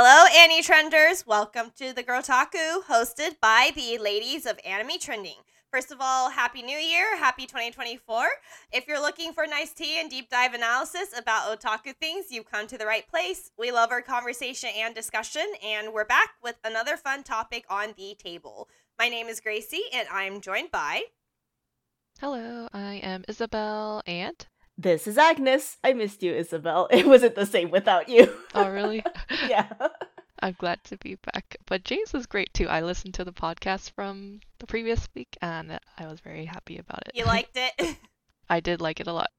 Hello, Anime Trenders. Welcome to the Girltaku, hosted by the ladies of Anime Trending. First of all, Happy New Year, Happy 2024. If you're looking for nice tea and deep dive analysis about otaku things, you've come to the right place. We love our conversation and discussion, and we're back with another fun topic on the table. My name is Gracie, and I'm joined by. Hello, I am Isabel, and this is Agnes. I missed you, Isabel. It wasn't the same without you. oh, really? yeah. I'm glad to be back. But James was great too. I listened to the podcast from the previous week and I was very happy about it. You liked it? I did like it a lot.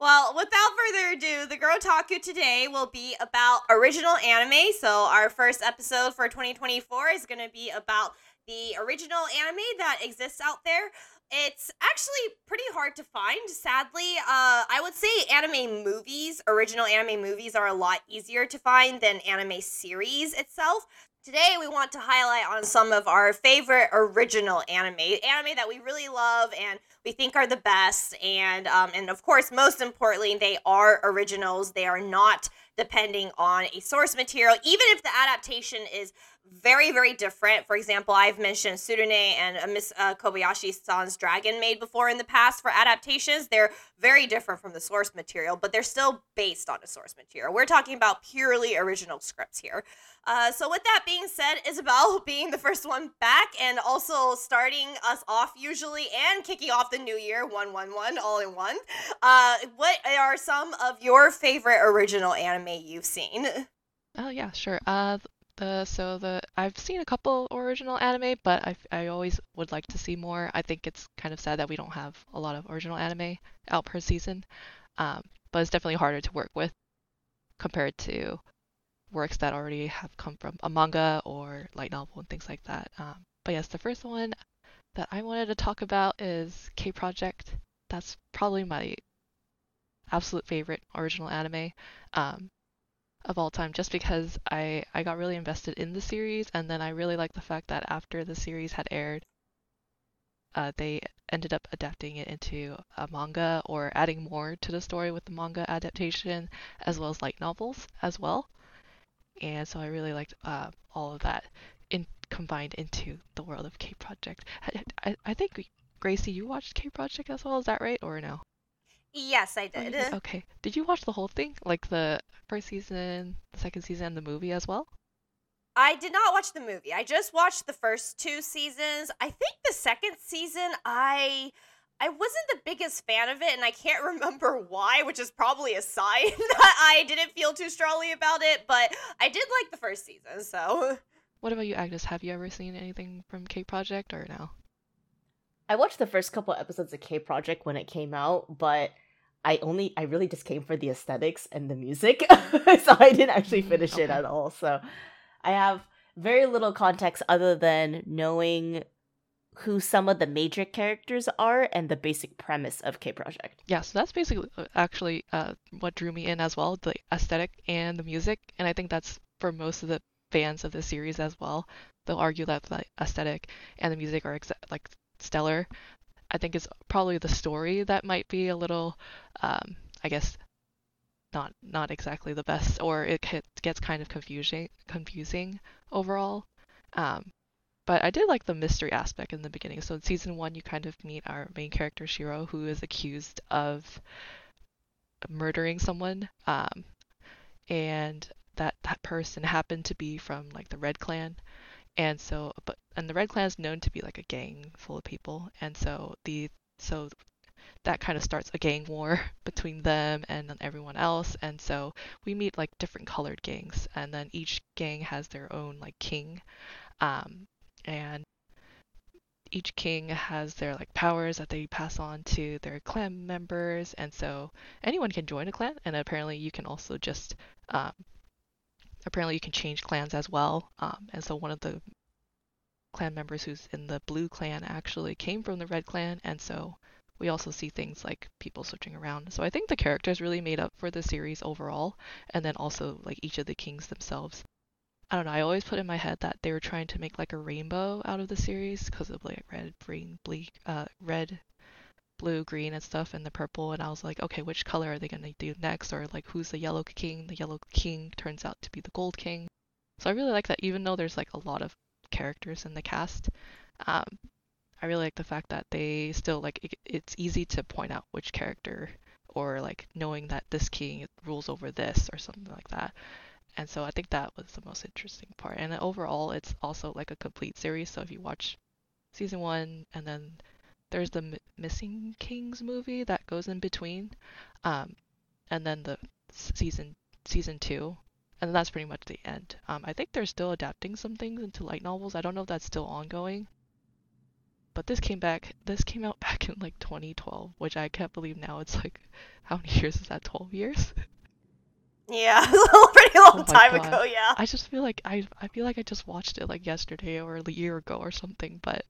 Well, without further ado, the Girltaku today will be about original anime. So, our first episode for 2024 is going to be about the original anime that exists out there. It's actually pretty hard to find, sadly. Uh, I would say anime movies, original anime movies, are a lot easier to find than anime series itself. Today, we want to highlight on some of our favorite original anime, anime that we really love and we think are the best. And um, and of course, most importantly, they are originals. They are not depending on a source material, even if the adaptation is very very different. For example i've mentioned Tsurune and uh, miss uh, kobayashi-san's dragon maid before in the past for adaptations. They're very different from the source material but they're still based on a source material. We're talking about purely original scripts here. Uh, so with that being said isabel being the first one back and also starting us off usually and kicking off the new year 111 all in one uh, what are some of your favorite original anime you've seen? Oh yeah, sure. Uh, so the I've seen a couple original anime, but I I always would like to see more. I think it's kind of sad that we don't have a lot of original anime out per season. Um, but it's definitely harder to work with compared to works that already have come from a manga or light novel and things like that. Um, but yes, the first one that I wanted to talk about is K Project. That's probably my absolute favorite original anime. Um, of all time just because I, I got really invested in the series and then I really liked the fact that after the series had aired, uh, they ended up adapting it into a manga or adding more to the story with the manga adaptation as well as light novels as well. And so I really liked uh, all of that in combined into the world of K Project. I, I, I think Gracie, you watched K Project as well, is that right or no? Yes, I Oh, did. did? Okay. Did you watch the whole thing? Like the first season, the second season, and the movie as well? I did not watch the movie. I just watched the first two seasons. I think the second season I I wasn't the biggest fan of it and I can't remember why, which is probably a sign that I didn't feel too strongly about it, but I did like the first season, so What about you, Agnes? Have you ever seen anything from K Project or no? I watched the first couple episodes of K Project when it came out, but I only I really just came for the aesthetics and the music. so I didn't actually Mm, finish it at all. So I have very little context other than knowing who some of the major characters are and the basic premise of K Project. Yeah, so that's basically uh, actually uh, what drew me in as well, the aesthetic and the music. And I think that's for most of the fans of the series as well. They'll argue that the aesthetic and the music are exa- like stellar. I think it's probably the story that might be a little, um, I guess, not not exactly the best, or it gets kind of confusing confusing overall. Um, but I did like the mystery aspect in the beginning. So in season one, you kind of meet our main character Shiro, who is accused of murdering someone, um, and that that person happened to be from like the Red Clan, and so but and the Red Clan is known to be like a gang full of people, and so the so that kind of starts a gang war between them and then everyone else, and so we meet like different colored gangs, and then each gang has their own like king, um, and each king has their like powers that they pass on to their clan members. And so anyone can join a clan. And apparently you can also just um, apparently you can change clans as well um, and so one of the clan members who's in the blue clan actually came from the red clan and so we also see things like people switching around so i think the characters really made up for the series overall and then also like each of the kings themselves I don't know. I always put in my head that they were trying to make like a rainbow out of the series because of like red, green, bleak, uh, red, blue, green, and stuff, and the purple, and I was like, okay, which color are they gonna do next? Or like, who's the yellow king? The yellow king turns out to be the gold king. So I really like that, even though there's like a lot of characters in the cast. Um, I really like the fact that they still like it, it's easy to point out which character or like knowing that this king rules over this or something like that. And so I think that was the most interesting part. And overall, it's also like a complete series. So if you watch season one and then there's the M- Missing Kings movie that goes in between, um, and then the season season two, and that's pretty much the end. Um, I think they're still adapting some things into light novels. I don't know if that's still ongoing, but this came back. This came out back in like 2012, which I can't believe now. It's like, how many years is that? 12 years? Yeah, a pretty long Oh time God. ago. Yeah. I just feel like I I feel like I just watched it like yesterday or a year ago or something, but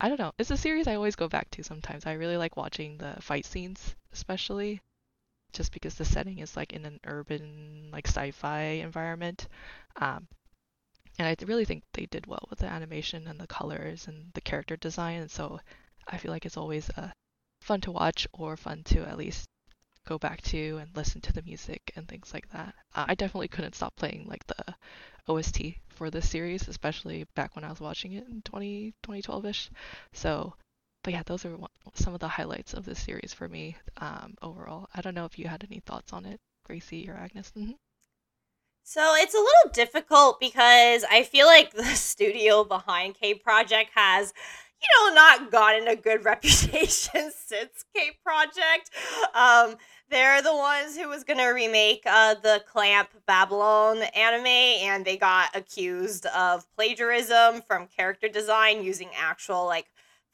I don't know. It's a series I always go back to sometimes. I really like watching the fight scenes, especially just because the setting is like in an urban like sci-fi environment. Um, and I really think they did well with the animation and the colors and the character design, and so I feel like it's always uh, fun to watch or fun to at least go back to and listen to the music and things like that. Uh, I definitely couldn't stop playing like the OST for this series, especially back when I was watching it in 20, 2012-ish. So, but yeah, those are some of the highlights of this series for me um, overall. I don't know if you had any thoughts on it, Gracie or Agnes. Mhm. So it's a little difficult because I feel like the studio behind K Project has, you know, not gotten a good reputation since K Project. Um, they're the ones who was gonna remake uh, the Clamp Babylon anime, and they got accused of plagiarism from character design using actual like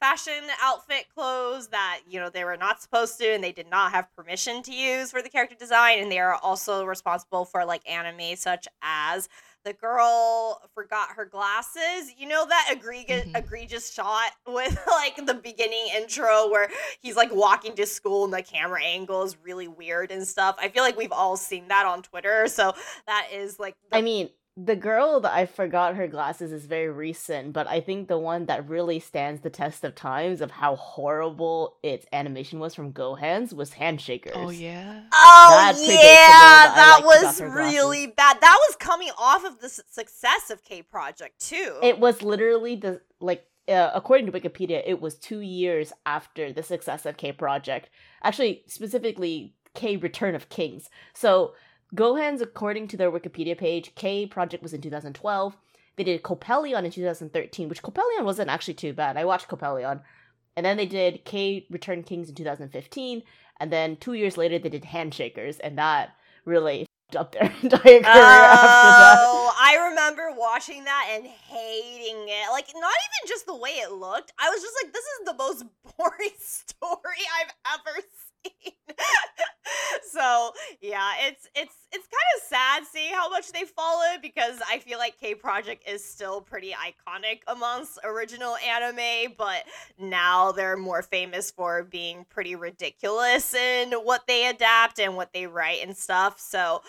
fashion outfit clothes that you know they were not supposed to and they did not have permission to use for the character design and they are also responsible for like anime such as the girl forgot her glasses you know that egregious, Mhm. egregious shot with like the beginning intro where he's like walking to school and the camera angle is really weird and stuff i feel like we've all seen that on twitter so that is like the I mean, the girl that I forgot her glasses is very recent, but I think the one that really stands the test of times of how horrible its animation was from GoHands was Handshakers. Oh yeah. Oh That predates the girl yeah, that that was her glasses. really bad. That was coming off of the success of K Project too. It was literally the like uh, according to Wikipedia, it was two years after the success of K Project. Actually, specifically K Return of Kings. So GoHands, according to their Wikipedia page, K Project was in 2012. They did Coppelion in 2013, which Coppelion wasn't actually too bad. I watched Coppelion. And then they did K Return Kings in 2015. And then two years later, they did Handshakers. And that really up their entire career. Oh, I remember watching that and hating it. Like not even just the way it looked. I was just like, this is the most boring story I've ever seen. so yeah, it's it's it's kind of sad seeing how much they followed because I feel like K Project is still pretty iconic amongst original anime, but now they're more famous for being pretty ridiculous in what they adapt and what they write and stuff. So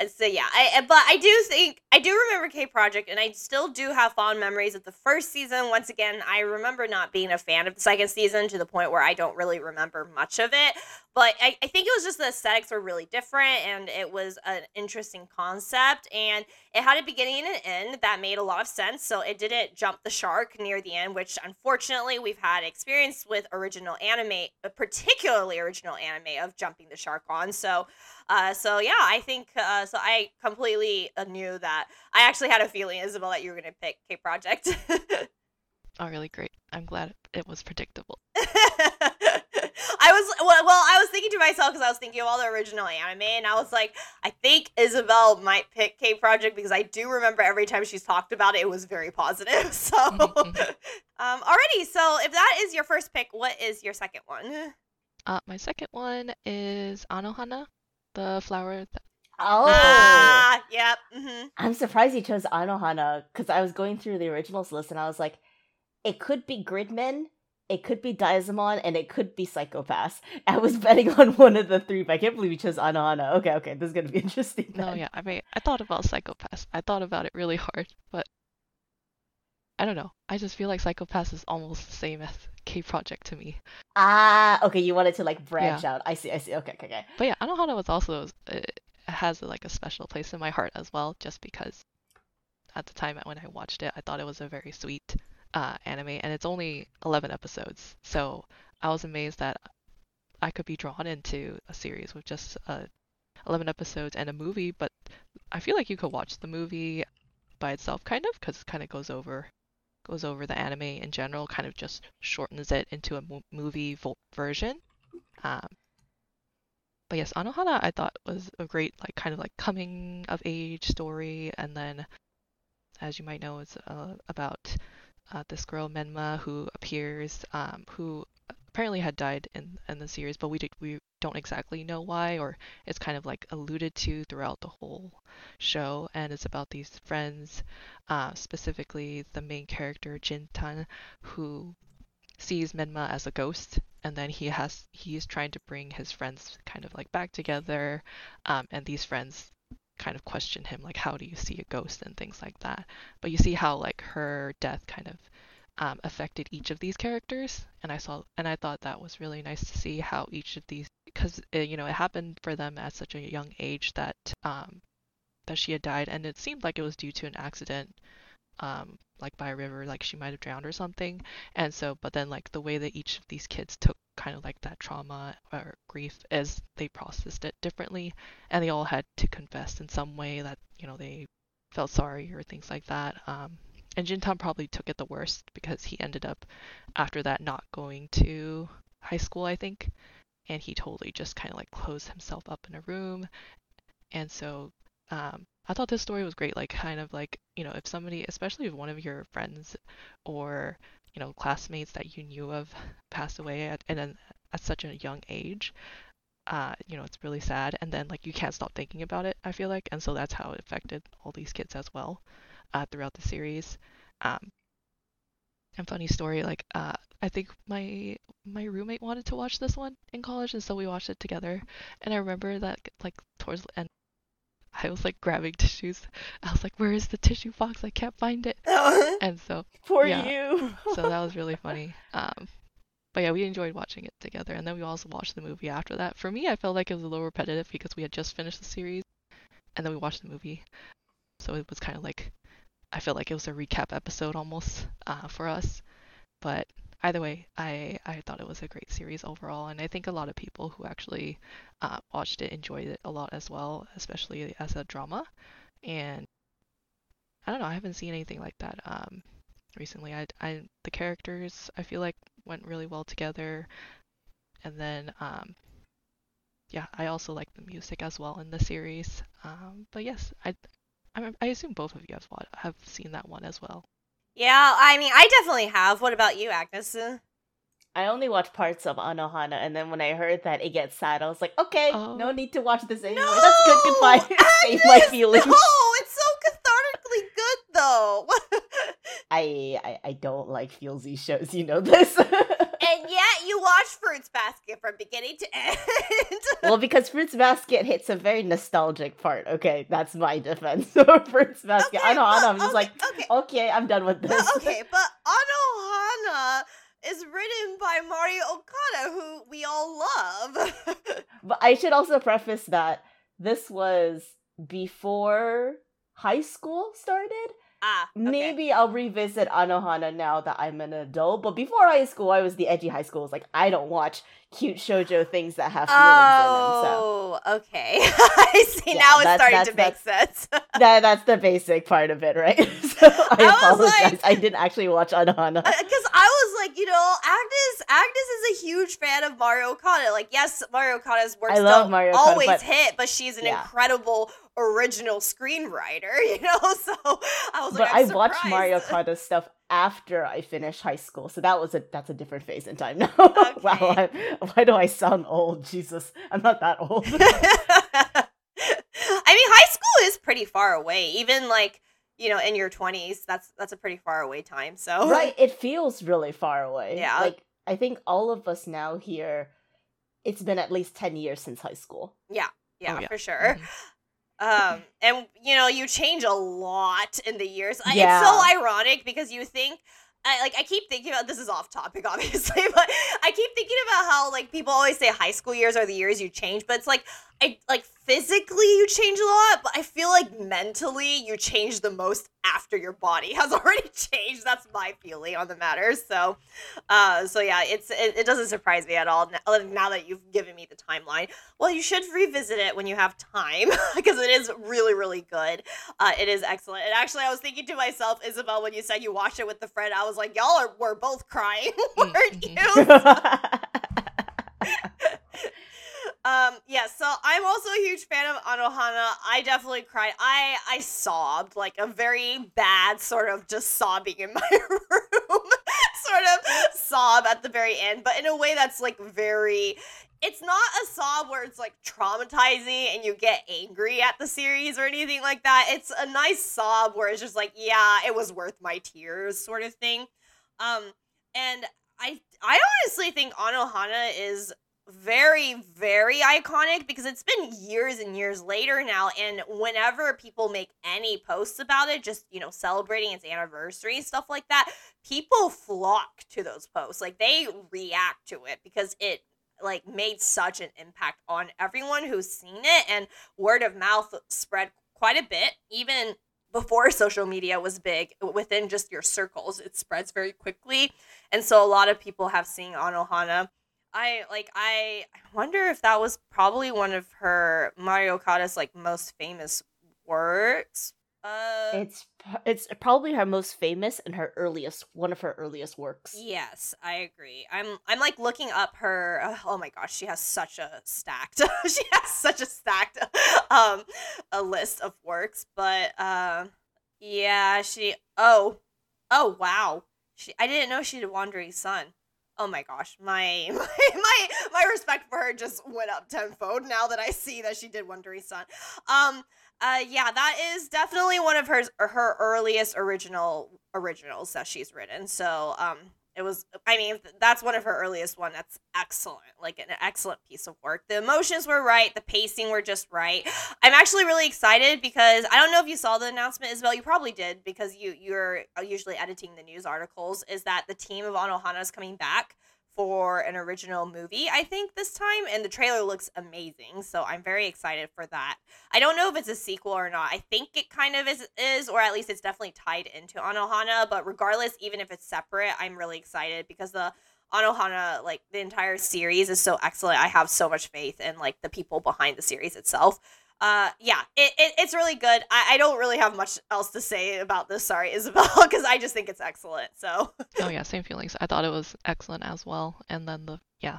uh, so yeah, I I- but I do think I do remember K Project, and I still do have fond memories of the first season. Once again, I remember not being a fan of the second season to the point where I don't really remember much of it. But I, I think it was just the aesthetics were really different, and it was an interesting concept, and it had a beginning and an end that made a lot of sense. So it didn't jump the shark near the end, which unfortunately we've had experience with original anime, uh, particularly original anime, of jumping the shark on. So uh, so yeah, I think uh, so. I completely uh, knew that. I actually had a feeling, Isabel, that you were gonna pick K Project. Oh, really great. I'm glad it was predictable. I was well, well. I was thinking to myself because I was thinking of all the original anime, and I was like, I think Isabel might pick K Project because I do remember every time she's talked about it, it was very positive. So, um, alrighty. So, if that is your first pick, what is your second one? Uh, my second one is Anohana, the flower. That, Oh. Ah, yep. hmm I'm surprised you chose Anohana because I was going through the originals list and I was like, it could be Gridman, it could be Dynazenon, and it could be Psychopass. I was betting on one of the three, but I can't believe you chose Anohana. Okay, okay, this is gonna be interesting. no, then. yeah. I mean, I thought about Psychopass. I thought about it really hard, but I don't know. I just feel like Psychopass is almost the same as K project to me. Ah, okay. You wanted to like branch yeah. out. I see. I see. Okay, okay, okay. But yeah, Anohana was also it has like a special place in my heart as well, just because at the time when I watched it, I thought it was a very sweet uh, anime, and it's only 11 episodes. So I was amazed that I could be drawn into a series with just uh, 11 episodes and a movie, but I feel like you could watch the movie by itself, kind of, because it kind of goes over goes over the anime in general, kind of just shortens it into a mo- movie vo- version. Um, but yes, Anohana I thought was a great like kind of like coming of age story, and then as you might know, it's uh, about uh, this girl Menma who appears, um, who apparently had died in in the series, but we did, we don't exactly know why, or it's kind of like alluded to throughout the whole show, and it's about these friends, uh, specifically the main character Jintan, who sees Menma as a ghost, and then he has he's trying to bring his friends kind of like back together, um, and these friends kind of question him like how do you see a ghost? and things like that. But you see how like her death kind of um, affected each of these characters and i saw and i thought that was really nice to see how each of these because you know it happened for them at such a young age that um, that she had died and it seemed like it was due to an accident um, like by a river like she might have drowned or something. And so but then like the way that each of these kids took kind of like that trauma or grief as they processed it differently. And they all had to confess in some way that you know they felt sorry or things like that. Um, and Jintan probably took it the worst because he ended up after that not going to high school I think. And he totally just kind of like closed himself up in a room. And so um, I thought this story was great like kind of like you know if somebody especially if one of your friends or you know classmates that you knew of passed away at and then at such a young age uh you know it's really sad and then like you can't stop thinking about it i feel like and so that's how it affected all these kids as well uh throughout the series. Um and funny story like uh i think my my roommate wanted to watch this one in college and so we watched it together and i remember that like towards the end I was like grabbing tissues. I was like, "Where is the tissue box? I can't find it." and so for yeah, you. so that was really funny. Um, but yeah, we enjoyed watching it together, and then we also watched the movie after that. For me, I felt like it was a little repetitive because we had just finished the series, and then we watched the movie, so it was kind of like I felt like it was a recap episode almost uh, for us. But either way, I I thought it was a great series overall, and I think a lot of people who actually uh, watched it enjoyed it a lot as well, especially as a drama. And I don't know, I haven't seen anything like that um, recently. I, I the characters I feel like went really well together, and then um, yeah, I also like the music as well in the series. Um, but yes, I I assume both of you have have seen that one as well. Yeah, I mean, I definitely have. What about you, Agnes? I only watched parts of Anohana, and then when I heard that it gets sad, I was like, okay, oh. no need to watch this anymore. No! That's good. Goodbye. Save my feelings. No, it's so cathartically good, though. I, I I don't like feelsy shows. You know this. and yet you watch Fruits Basket from beginning to end. well, because Fruits Basket hits a very nostalgic part. Okay, that's my defense. Fruits Basket. Okay, I know, I know. I'm just okay, like, okay. okay, I'm done with this. But, okay, but Anohana is written by Mari Okada, who we all love. but I should also preface that this was before high school started. Ah, okay. maybe I'll revisit Anohana now that I'm an adult. But before high school, I was the edgy high school. It's like I don't watch cute shojo things that have feelings oh, in them. So. Oh, okay. I see. Yeah, now it's starting to make sense. that that's the basic part of it, right? so I, I apologize. Like, I didn't actually watch Anohana because uh, I was like, you know, Agnes. Agnes is a huge fan of Mari Okada. Like, yes, Mari Okada's work don't always but, hit, but she's an yeah. incredible original screenwriter, you know? So I was but like, I watched Mari Okada stuff after I finished high school, so that was a that's a different phase in time now. Okay. wow, I, why do I sound old? Jesus, I'm not that old. I mean, high school is pretty far away. Even like you know, in your twenties, that's that's a pretty far away time. So right, it feels really far away. Yeah, like I think all of us now here, it's been at least ten years since high school. Yeah, yeah, oh, yeah. for sure. Mm-hmm. Um, and you know, you change a lot in the years. Yeah. It's so ironic because you think I like I keep thinking about this is off topic obviously, but I keep thinking about how like people always say high school years are the years you change, but it's like I like physically you change a lot, but I feel like mentally you change the most after your body has already changed. That's my feeling on the matter. So, uh, so yeah, it's it, it doesn't surprise me at all now, now that you've given me the timeline. Well, you should revisit it when you have time because it is really really good. Uh, it is excellent. And actually, I was thinking to myself, Isabel, when you said you watched it with the friend, I was like, y'all are were both crying, weren't you? Um, yeah, so I'm also a huge fan of Anohana. I definitely cried. I I sobbed like a very bad sort of just sobbing in my room, sort of sob at the very end, but in a way that's like very. It's not a sob where it's like traumatizing and you get angry at the series or anything like that. It's a nice sob where it's just like, yeah, it was worth my tears, sort of thing. Um, and I I honestly think Anohana is very very iconic because it's been years and years later now and whenever people make any posts about it just you know celebrating its anniversary and stuff like that people flock to those posts. Like they react to it because it like made such an impact on everyone who's seen it and word of mouth spread quite a bit. Even before social media was big within just your circles it spreads very quickly. And so a lot of people have seen anohana I like I I wonder if that was probably one of her Mari Okada's like most famous works. Uh it's it's probably her most famous and her earliest one of her earliest works. Yes, I agree. I'm I'm like looking up her uh, oh my gosh, she has such a stacked she has such a stacked um a list of works, but uh yeah, she oh oh wow. She I didn't know she did Wandering Son. Oh my gosh, my my my, my respect for her just went up tenfold now that I see that she did Wandering Son. Um, uh, yeah, that is definitely one of her her earliest original originals that she's written. So, um, it was. I mean, that's one of her earliest one. That's excellent, like an excellent piece of work. The emotions were right, the pacing were just right. I'm actually really excited because I don't know if you saw the announcement, Isabel. You probably did because you you're uh, usually editing the news articles. Is that the team of Anohana is coming back? For an original movie, I think, this time. And the trailer looks amazing. So I'm very excited for that. I don't know if it's a sequel or not. I think it kind of is, is or at least it's definitely tied into Anohana. But regardless, even if it's separate, I'm really excited because the Anohana, like the entire series is so excellent. I have so much faith in like the people behind the series itself uh yeah it, it it's really good I, I don't really have much else to say about this sorry isabel because i just think it's excellent so oh yeah, same feelings. I thought it was excellent as well. And then the yeah,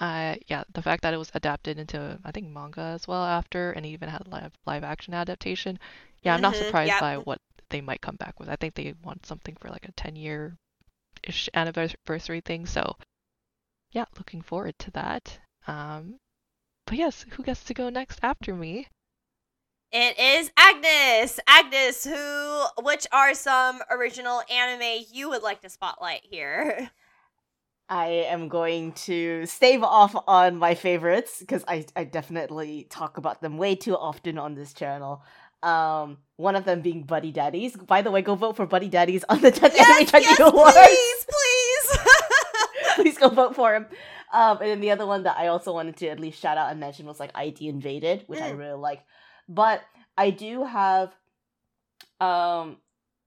uh yeah, the fact that it was adapted into I think manga as well after, and even had live live action adaptation. Yeah, I'm not Mhm, surprised by what they might come back with. I think they want something for like a 10 year ish anniversary thing. So yeah, looking forward to that. Um, but yes, who gets to go next after me? it is agnes agnes who which are some original anime you would like to spotlight here I am going to stave off on my favorites because I, I definitely talk about them way too often on this channel. Um, one of them being Buddy Daddies. By the way, go vote for Buddy Daddies on the 10th Anime yes, Chucky yes Awards. please please Please go vote for him. Um, and then the other one that I also wanted to at least shout out and mention was like ID Invaded, which I Mm. really like. But I do have um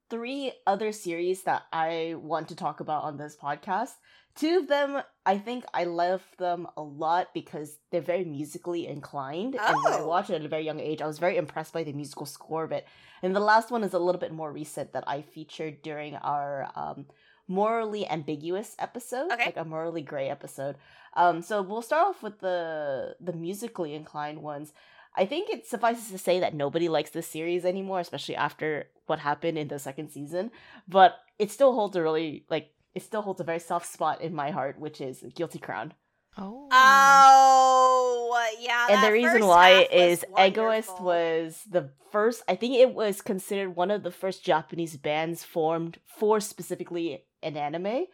three other series that I want to talk about on this podcast. Two of them, I think I love them a lot because they're very musically inclined. And when I Oh. watched it at a very young age, I was very impressed by the musical score of it. And the last one is a little bit more recent that I featured during our um, morally ambiguous episode, Okay. like a morally gray episode. Um, so we'll start off with the the musically inclined ones. I think it suffices to say that nobody likes this series anymore, especially after what happened in the second season. But it still holds a really like it still holds a very soft spot in my heart, which is Guilty Crown. Oh. oh yeah and the reason why half was is Egoist was the first I think it was considered one of the first Japanese bands formed for specifically an anime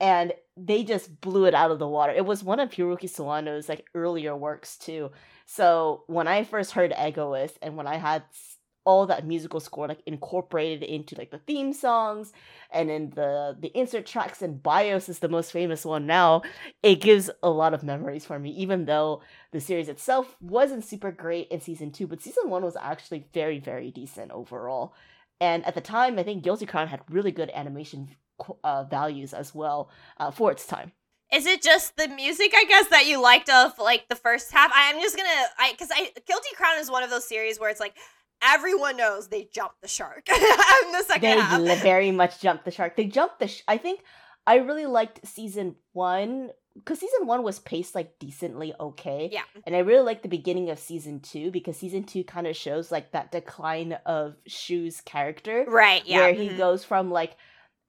and they just blew it out of the water. It was one of Hiroki Sawano's like earlier works too. So when I first heard Egoist and when I had all that musical score like incorporated into like the theme songs and in the the insert tracks and bios is the most famous one now it gives a lot of memories for me even though the series itself wasn't super great in season 2 but season 1 was actually very very decent overall and at the time i think guilty crown had really good animation uh, values as well uh, for its time is it just the music i guess that you liked of like the first half i'm just gonna i because i guilty crown is one of those series where it's like everyone knows they jumped the shark in the second they half. very much jumped the shark. They jumped the. Sh- I think I really liked season one because season one was paced like decently okay. Yeah, and I really liked the beginning of season two because season two kind of shows like that decline of Shu's character. Right. Yeah. Where mm-hmm. he goes from like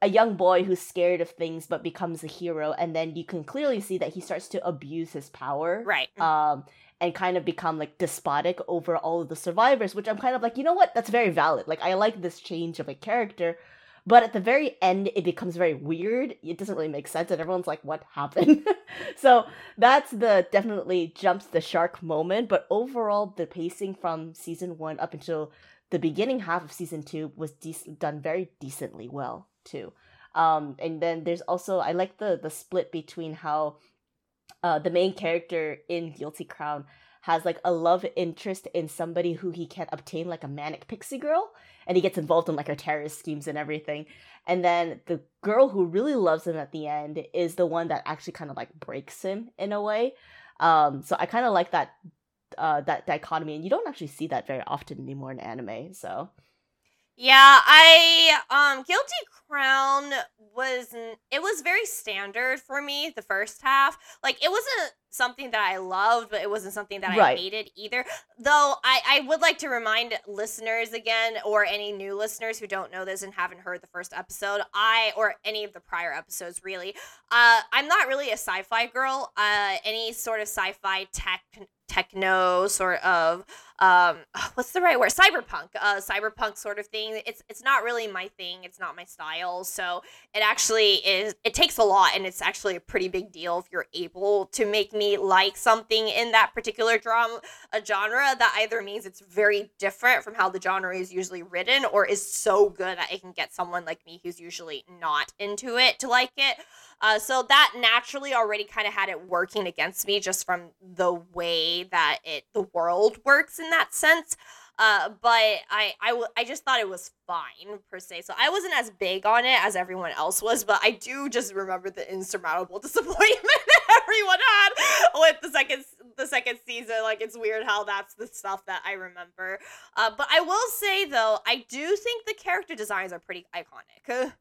a young boy who's scared of things but becomes a hero and then you can clearly see that he starts to abuse his power right um and kind of become like despotic over all of the survivors, which I'm kind of like, you know what? That's very valid. Like, I like this change of a character. But at the very end, it becomes very weird. It doesn't really make sense, and everyone's like, "What happened?" so that's the definitely jumps the shark moment. But overall, the pacing from season one up until the beginning half of season two was de- done very decently well too. Um, and then there's also I like the the split between how uh, the main character in Guilty Crown has like a love interest in somebody who he can't obtain like a manic pixie girl and he gets involved in like her terrorist schemes and everything. And then the girl who really loves him at the end is the one that actually kind of like breaks him in a way. Um so i kind of like that uh that dichotomy and you don't actually see that very often anymore in anime so yeah, I um Guilty Crown was it was very standard for me the first half. Like it wasn't something that I loved, but it wasn't something that right. I hated either. Though I I would like to remind listeners again or any new listeners who don't know this and haven't heard the first episode, I or any of the prior episodes really. Uh I'm not really a sci-fi girl. Uh any sort of sci-fi tech techno sort of um what's the right word cyberpunk uh cyberpunk sort of thing it's it's not really my thing it's not my style so it actually is it takes a lot and it's actually a pretty big deal if you're able to make me like something in that particular drama a genre that either means it's very different from how the genre is usually written or is so good that it can get someone like me who's usually not into it to like it uh, so that naturally already kind of had it working against me just from the way that it the world works in that sense. Uh, but I, I, w- I just thought it was fine per se. So I wasn't as big on it as everyone else was, but I do just remember the insurmountable disappointment that everyone had with the second the second season. Like it's weird how that's the stuff that I remember. Uh, but I will say though, I do think the character designs are pretty iconic.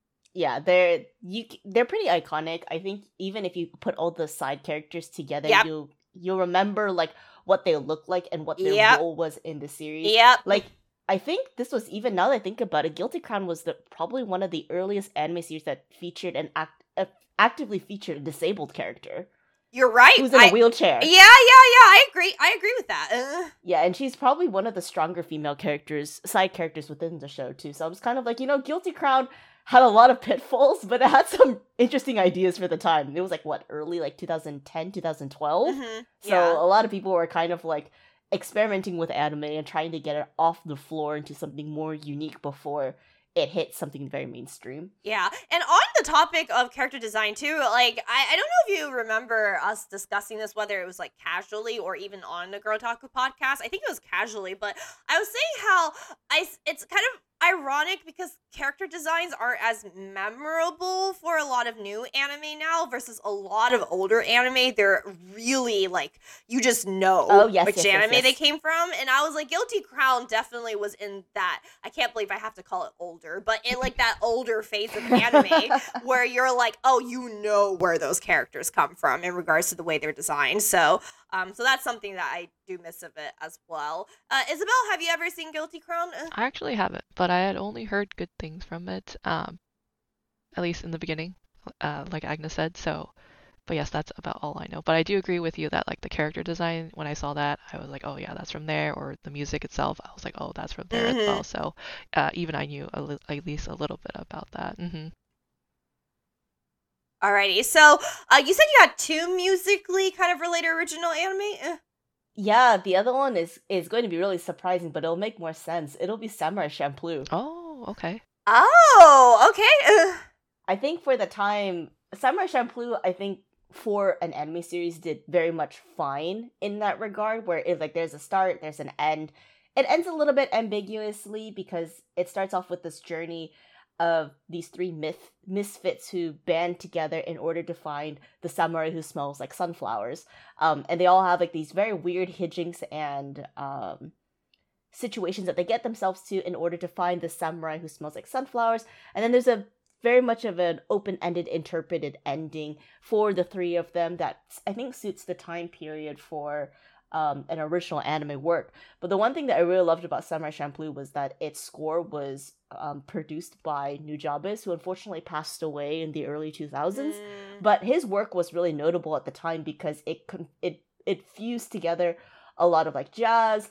yeah, they're you they're pretty iconic. I think even if you put all the side characters together, yep. you'll you'll remember like what they look like and what their yep. role was in the series. Yep. Like I think this was even now that I think about it, Guilty Crown was the probably one of the earliest anime series that featured an act uh, actively featured a disabled character. You're right. Who's in I, a wheelchair? Yeah, yeah, yeah. I agree. I agree with that. Uh. Yeah, and she's probably one of the stronger female characters, side characters within the show too. So I was kind of like, you know, Guilty Crown had a lot of pitfalls, but it had some interesting ideas for the time. It was like what early like 2010, 2012. Mm-hmm. So yeah. a lot of people were kind of like experimenting with anime and trying to get it off the floor into something more unique before it hit something very mainstream. Yeah. And on the topic of character design too, like I, I don't know if you remember us discussing this, whether it was like casually or even on the Girltaku podcast. I think it was casually, but I was saying how I it's kind of ironic because character designs aren't as memorable for a lot of new anime now versus a lot of older anime. They're really like you just know oh, yes, which yes, anime yes, they came from. And I was like, Guilty Crown definitely was in that. I can't believe I have to call it older, but in like that older phase of anime where you're like, oh, you know where those characters come from in regards to the way they're designed. So um, so that's something that I do miss of it as well. Uh, Isabel, have you ever seen Guilty Crown? Uh, I actually haven't, but I had only heard good things from it. Um, at least in the beginning, uh, like Agnes said. So, but yes, that's about all I know. But I do agree with you that like the character design, when I saw that, I was like, oh yeah, that's from there. Or the music itself, I was like, oh, that's from there mm-hmm. as well. So, uh, even I knew li- at least a little bit about that. Mm-hmm. Alrighty, so uh, you said you had two musically kind of related original anime. Uh. Yeah, the other one is is going to be really surprising, but it'll make more sense. It'll be Samurai Champloo. Oh, okay. Oh, okay. I think for the time, Samurai Champloo, I think for an anime series did very much fine in that regard, where it's like there's a start, there's an end. It ends a little bit ambiguously because it starts off with this journey of these three myth misfits who band together in order to find the samurai who smells like sunflowers. Um, and they all have like these very weird hijinks and um, situations that they get themselves to in order to find the samurai who smells like sunflowers. And then there's a very much of an open-ended interpreted ending for the three of them that I think suits the time period for um, an original anime work. But the one thing that I really loved about Samurai Champloo was that its score was um, produced by Nujabes, who unfortunately passed away in the early 2000s. Mm. But his work was really notable at the time because it con- it it fused together a lot of like jazz,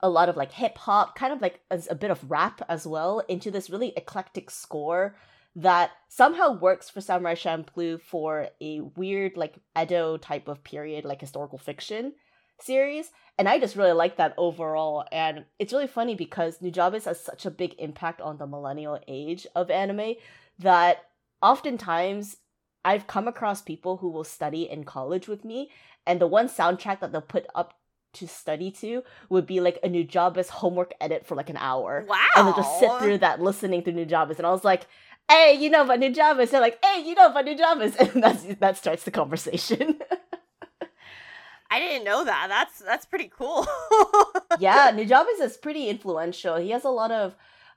a lot of like hip hop, kind of like a, a bit of rap as well, into this really eclectic score that somehow works for Samurai Champloo for a weird like Edo type of period, like historical fiction series. And I just really like that overall. And it's really funny because Nujabes has such a big impact on the millennial age of anime that oftentimes I've come across people who will study in college with me, and the one soundtrack that they'll put up to study to would be like a Nujabes homework edit for like an hour. Wow. And they'll just sit through that listening to Nujabes. And I was like, hey, you know about Nujabes? They're like, hey, you know about Nujabes? And that's, that starts the conversation. I didn't know that. That's that's pretty cool. yeah, Nujabes is pretty influential. He has a lot of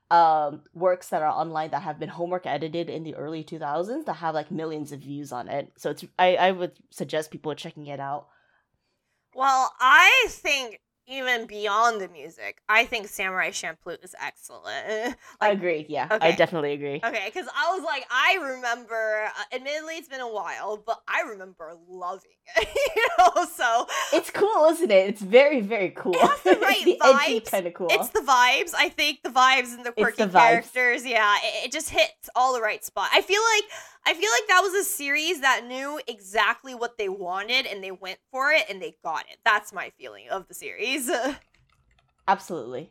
um, works that are online that have been homework edited in the early 2000s that have like millions of views on it. So it's I, I would suggest people checking it out. Well, I think even beyond the music, I think Samurai Champloo is excellent. I Like, agree. Yeah, I definitely agree. Okay, because I was like, I remember. Uh, admittedly, it's been a while, but I remember loving it. you know, so It's cool, isn't it? It's very, very cool. It has the it's right the vibes. kind of cool. it's the vibes. I think the vibes and the quirky the characters. Yeah, it, it just hits all the right spot. I feel like I feel like that was a series that knew exactly what they wanted and they went for it and they got it. That's my feeling of the series. Absolutely.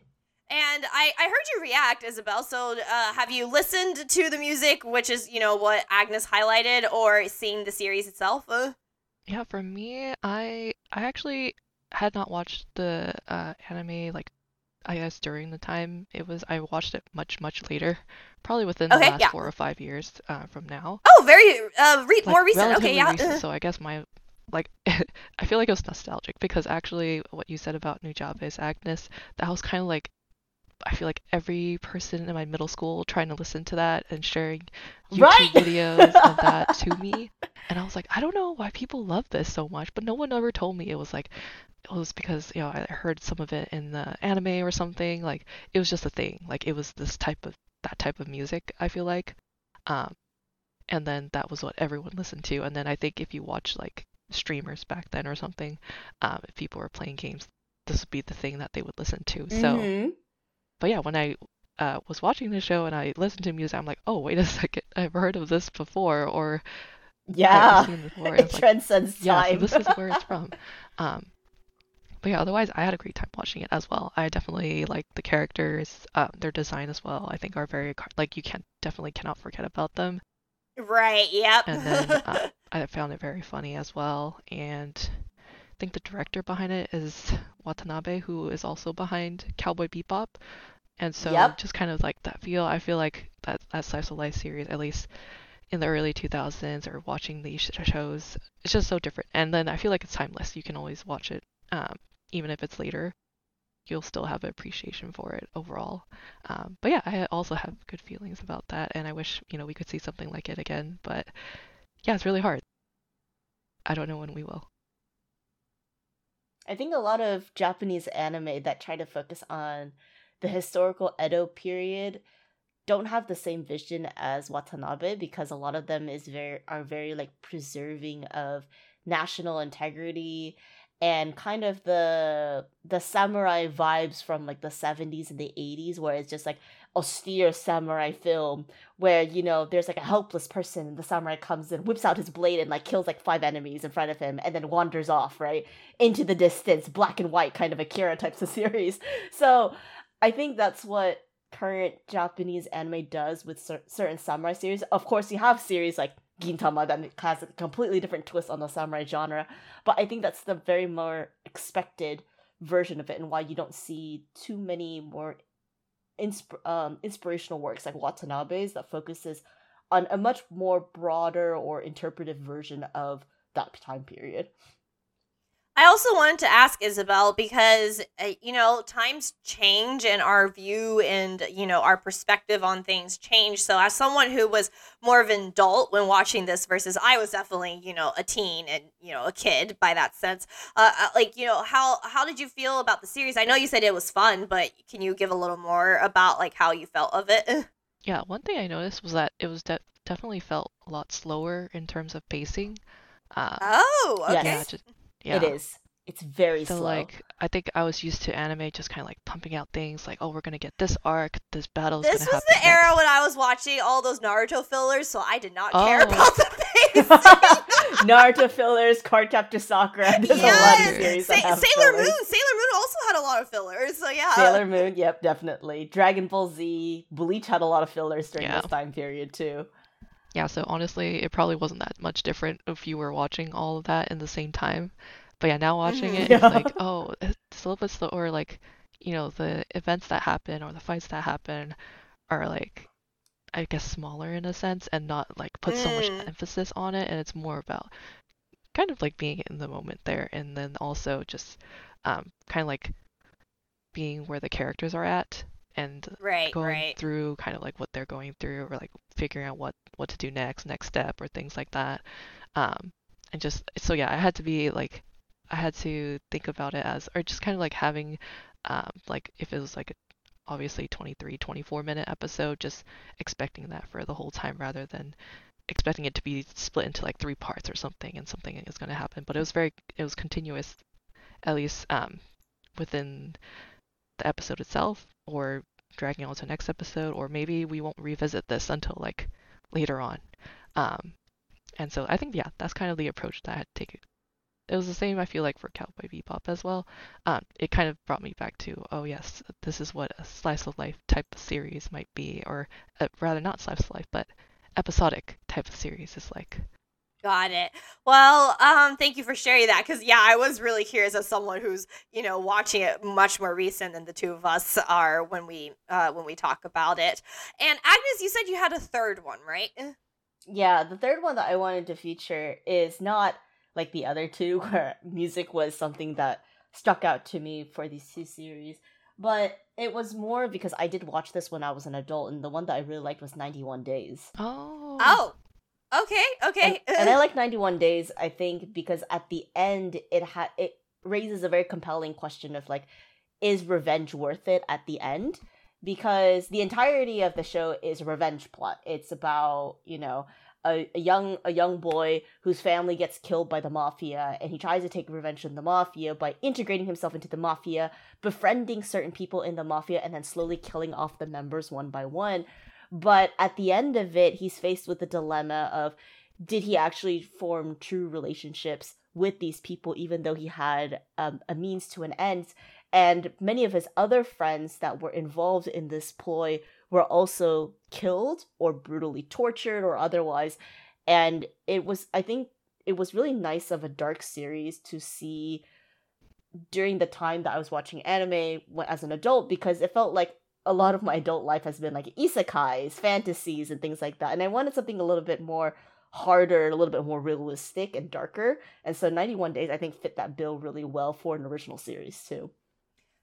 And I, I heard you react, Isabel. So, uh, have you listened to the music, which is, you know, what Agnes highlighted, or seen the series itself? Uh, Yeah, for me, I I actually had not watched the uh, anime like I guess during the time it was. I watched it much much later, probably within the Okay, last yeah. four or five years uh, from now. oh, very uh, re- Like, more recent. Okay, yeah. recent, uh, so I guess my like I feel like it was nostalgic because actually what you said about New Nujabes Agnes, that was kind of like I feel like every person in my middle school trying to listen to that and sharing YouTube Right? videos of that to me. And I was like, I don't know why people love this so much, but no one ever told me it was like it was because, you know, I heard some of it in the anime or something. Like it was just a thing. Like it was this type of that type of music, I feel like. Um and then that was what everyone listened to. And then I think if you watch like streamers back then or something, um, if people were playing games, this would be the thing that they would listen to. So Mhm. but yeah, when I uh, was watching the show and I listened to music, I'm like, oh, wait a second, I've heard of this before, or yeah, it like, transcends yeah, so time. this is where it's from. Um, but yeah, otherwise, I had a great time watching it as well. I definitely like the characters, um, their design as well. I think are very like you can't definitely cannot forget about them. right, yep. And then uh, I found it very funny as well. And I think the director behind it is Watanabe, who is also behind Cowboy Bebop. And so Yep. just kind of like that feel, I feel like that that slice of life series, at least in the early 2000s or watching these shows, it's just so different. And then I feel like it's timeless. You can always watch it, um, even if it's later. You'll still have appreciation for it overall. Um, but yeah, I also have good feelings about that, and I wish you know we could see something like it again. But yeah, it's really hard. I don't know when we will. I think a lot of Japanese anime that try to focus on the historical Edo period don't have the same vision as Watanabe because a lot of them is very are very like preserving of national integrity and kind of the the samurai vibes from like the 70s and the 80s where it's just like austere samurai film where you know there's like a helpless person and the samurai comes and whips out his blade and like kills like five enemies in front of him and then wanders off right into the distance black and white kind of akira types of series. So i think that's what current japanese anime does with cer- certain samurai series. Of course you have series like gintama that has a completely different twist on the samurai genre but i think that's the very more expected version of it and why you don't see too many more insp- um, inspirational works like Watanabe's that focuses on a much more broader or interpretive version of that time period. I also wanted to ask Isabel because uh, you know times change and our view and you know our perspective on things change. So as someone who was more of an adult when watching this versus I was definitely you know a teen and you know a kid by that sense. Uh, uh like you know how how did you feel about the series? I know you said it was fun, but can you give a little more about like how you felt of it? Yeah, one thing I noticed was that it was de- definitely felt a lot slower in terms of pacing. Um, oh, okay. Yeah, just, yeah. It is. It's very so slow. like I think I was used to anime just kind of like pumping out things like oh we're gonna get this arc this battle. This was the era when I was watching all those Naruto fillers, so I did not oh. care about the pacing. Naruto fillers, Card Cardcaptor Sakura. There's yes. a lot of series. Sa- Sailor fillers. Moon. Sailor Moon also had a lot of fillers. So yeah. Sailor Moon. Yep, definitely. Dragon Ball Z. Bleach had a lot of fillers during yeah. this time period too. Yeah, so honestly, it probably wasn't that much different if you were watching all of that in the same time. But yeah, now watching it, yeah. it's like, oh, it's a little bit. Like, you know, the events that happen or the fights that happen are like, I guess, smaller in a sense and not like put mm. so much mm. emphasis on it. And it's more about kind of like being in the moment there. And then also just um, kind of like being where the characters are at and right, going right. through kind of like what they're going through or like figuring out what what to do next next step or things like that um and just so yeah i had to be like I had to think about it as, or just kind of like having, um, like if it was like a, obviously 23, 24 minute episode, just expecting that for the whole time rather than expecting it to be split into like three parts or something and something is going to happen. But it was very, it was continuous, at least um, within the episode itself, or dragging on to next episode, or maybe we won't revisit this until like later on. Um, and so I think yeah, that's kind of the approach that I had to take it was the same I feel like for Cowboy Bebop as well. Um, it kind of brought me back to oh yes, this is what a slice of life type of series might be, or uh, rather not slice of life, but episodic type of series is like. Got it. Well, um, thank you for sharing that because yeah, I was really curious as someone who's you know watching it much more recent than the two of us are when we uh, when we talk about it. And Agnes, you said you had a third one, right? Yeah, the third one that I wanted to feature is not like the other two, where music was something that stuck out to me for these two series. But it was more because I did watch this when I was an adult, and the one that I really liked was 91 Days. Oh. Oh. Okay, okay. And, and I like 91 Days, I think, because at the end it had it raises a very compelling question of like, is revenge worth it at the end? Because the entirety of the show is a revenge plot. It's about, you know, a, a young a young boy whose family gets killed by the mafia and he tries to take revenge on the mafia by integrating himself into the mafia befriending certain people in the mafia and then slowly killing off the members one by one but at the end of it he's faced with the dilemma of did he actually form true relationships with these people even though he had um, a means to an end and many of his other friends that were involved in this ploy were also killed or brutally tortured or otherwise. And it was, I think, it was really nice of a dark series to see during the time that I was watching anime as an adult because it felt like a lot of my adult life has been like isekais, fantasies, and things like that. And I wanted something a little bit more harder, a little bit more realistic and darker. And so 91 Days, I think, fit that bill really well for an original series, too.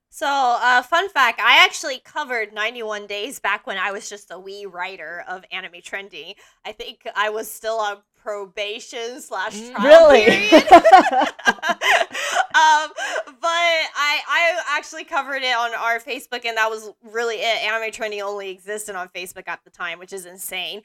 So, uh, fun fact, I actually covered 91 Days back when I was just a wee writer of Anime Trending. I think I was still on probation slash trial really? period. um, but I I actually covered it on our Facebook, and that was really it. Anime trending only existed on Facebook at the time, which is insane.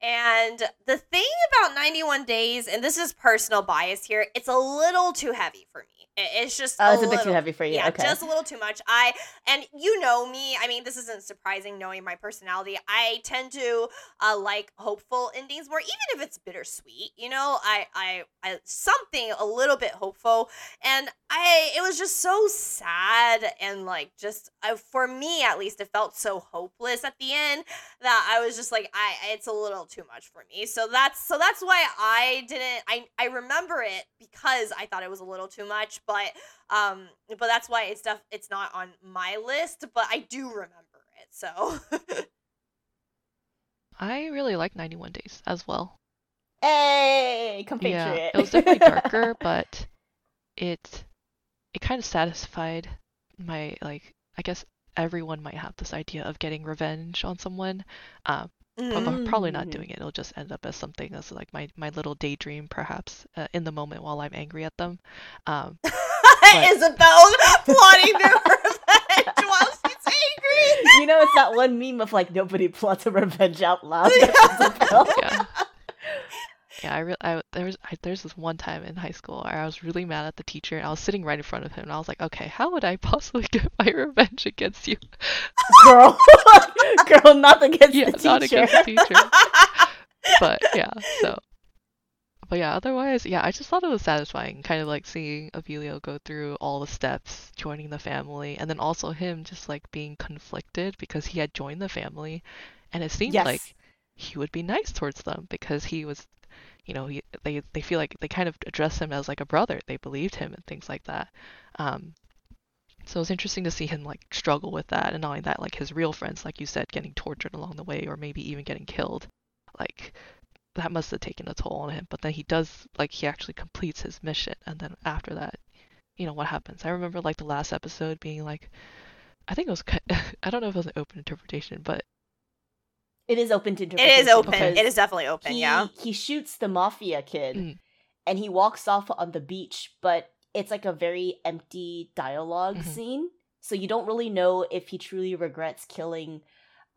And the thing about 91 Days, and this is personal bias here, it's a little too heavy for me. It's just oh, it's a, a bit little, too heavy for you. Yeah, okay. just a little too much. I and you know me. I mean, this isn't surprising knowing my personality. I tend to uh, like hopeful endings more, even if it's bittersweet. You know, I, I, I something a little bit hopeful, and I it was just so sad and like just uh, for me at least, it felt so hopeless at the end that I was just like, I it's a little too much for me. So that's so that's why I didn't. I I remember it because I thought it was a little too much but um but that's why it's stuff it's not on my list but i do remember it so I really like 91 Days as well. Hey, compatriot. Yeah, it was definitely darker, but it it kind of satisfied my like I guess everyone might have this idea of getting revenge on someone. Um, prob- Mhm. probably not doing it. It'll just end up as something as like my my little daydream, perhaps uh, in the moment while I'm angry at them. Um, isabel plotting their revenge while she's angry you know, it's that one meme of like nobody plots a revenge out loud. Yeah. Yeah, I, re- I there was I, there's this one time in high school where I was really mad at the teacher and I was sitting right in front of him and I was like, okay, how would I possibly get my revenge against you? girl, girl, not against yeah, the teacher. not against the teacher. but yeah, so. But yeah, otherwise, yeah, I just thought it was satisfying, kind of like seeing Avilio go through all the steps, joining the family, and then also him just like being conflicted because he had joined the family, and it seemed Yes. like he would be nice towards them because he was, you know, he, they they feel like they kind of address him as like a brother. They believed him and things like that. Um, so it was interesting to see him like struggle with that, and not only that, like his real friends, like you said, getting tortured along the way, or maybe even getting killed. Like that must have taken a toll on him. But then he does like he actually completes his mission, and then after that, you know what happens. I remember like the last episode being like, I think it was I don't know if it was an open interpretation, but It is open to it interpretation. is open it is definitely open he, yeah He shoots the mafia kid Mm. and he walks off on the beach, but it's like a very empty dialog Mhm. scene. So you don't really know if he truly regrets killing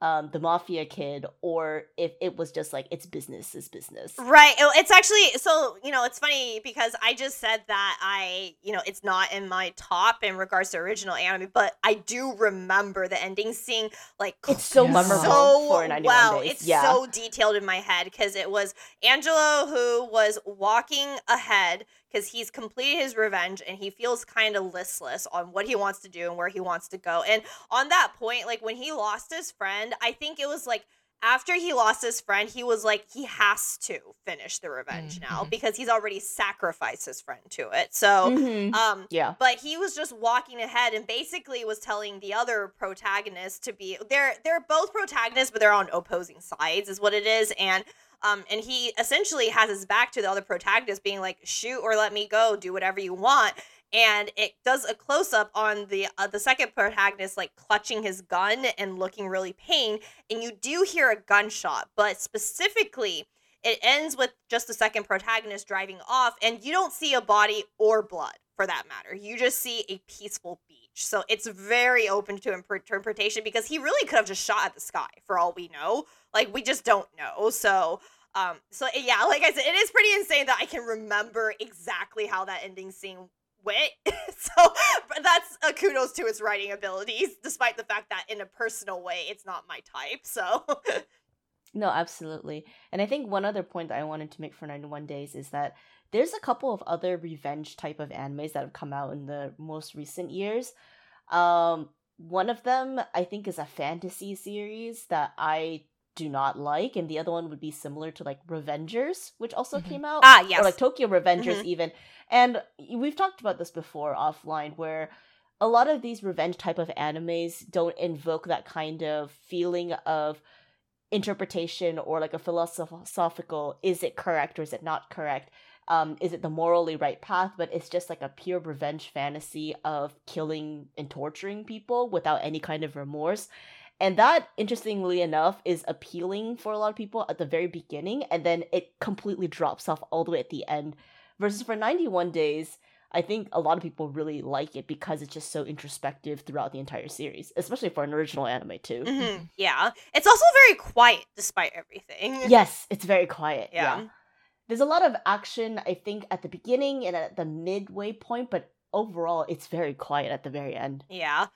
um, the mafia kid or if it was just like it's business is business. Right. Oh, It's actually so you know it's funny because I just said that I you know it's not in my top in regards to original anime, but I do remember the ending scene like It's so memorable so for 91 well. days. It's yeah. so detailed in my head because it was Angelo who was walking ahead because he's completed his revenge and he feels kind of listless on what he wants to do and where he wants to go. And on that point, like when he lost his friend, I think it was like after he lost his friend, he was like he has to finish the revenge now Mhm. because he's already sacrificed his friend to it. So, Mhm. um yeah. but he was just walking ahead and basically was telling the other protagonist to be they're they're both protagonists but they're on opposing sides is what it is and um and he essentially has his back to the other protagonist being like shoot or let me go do whatever you want and it does a close up on the uh, the second protagonist like clutching his gun and looking really pained and you do hear a gunshot but specifically it ends with just the second protagonist driving off and you don't see a body or blood for that matter. You just see a peaceful beach. So it's very open to interpretation because he really could have just shot at the sky for all we know. Like we just don't know. So um so yeah like i said it is pretty insane that i can remember exactly how that ending scene went so but that's a kudos to its writing abilities despite the fact that in a personal way it's not my type so No, absolutely. And I think one other point that I wanted to make for 91 Days is that there's a couple of other revenge type of animes that have come out in the most recent years. Um, one of them I think is a fantasy series that I do not like, and the other one would be similar to like Revengers, which also Mhm. came out. ah yes Or like Tokyo Revengers Mhm. even. And we've talked about this before offline where a lot of these revenge type of animes don't invoke that kind of feeling of interpretation or like a philosophical is it correct or is it not correct? Um is it the morally right path? But it's just like a pure revenge fantasy of killing and torturing people without any kind of remorse. And that interestingly enough is appealing for a lot of people at the very beginning and then it completely drops off all the way at the end versus for 91 days I think a lot of people really like it because it's just so introspective throughout the entire series, especially for an original anime too. Mm-hmm. Yeah, it's also very quiet despite everything. Yes, it's very quiet. Yeah. yeah. There's a lot of action, I think, at the beginning and at the midway point, but overall, it's very quiet at the very end. Yeah.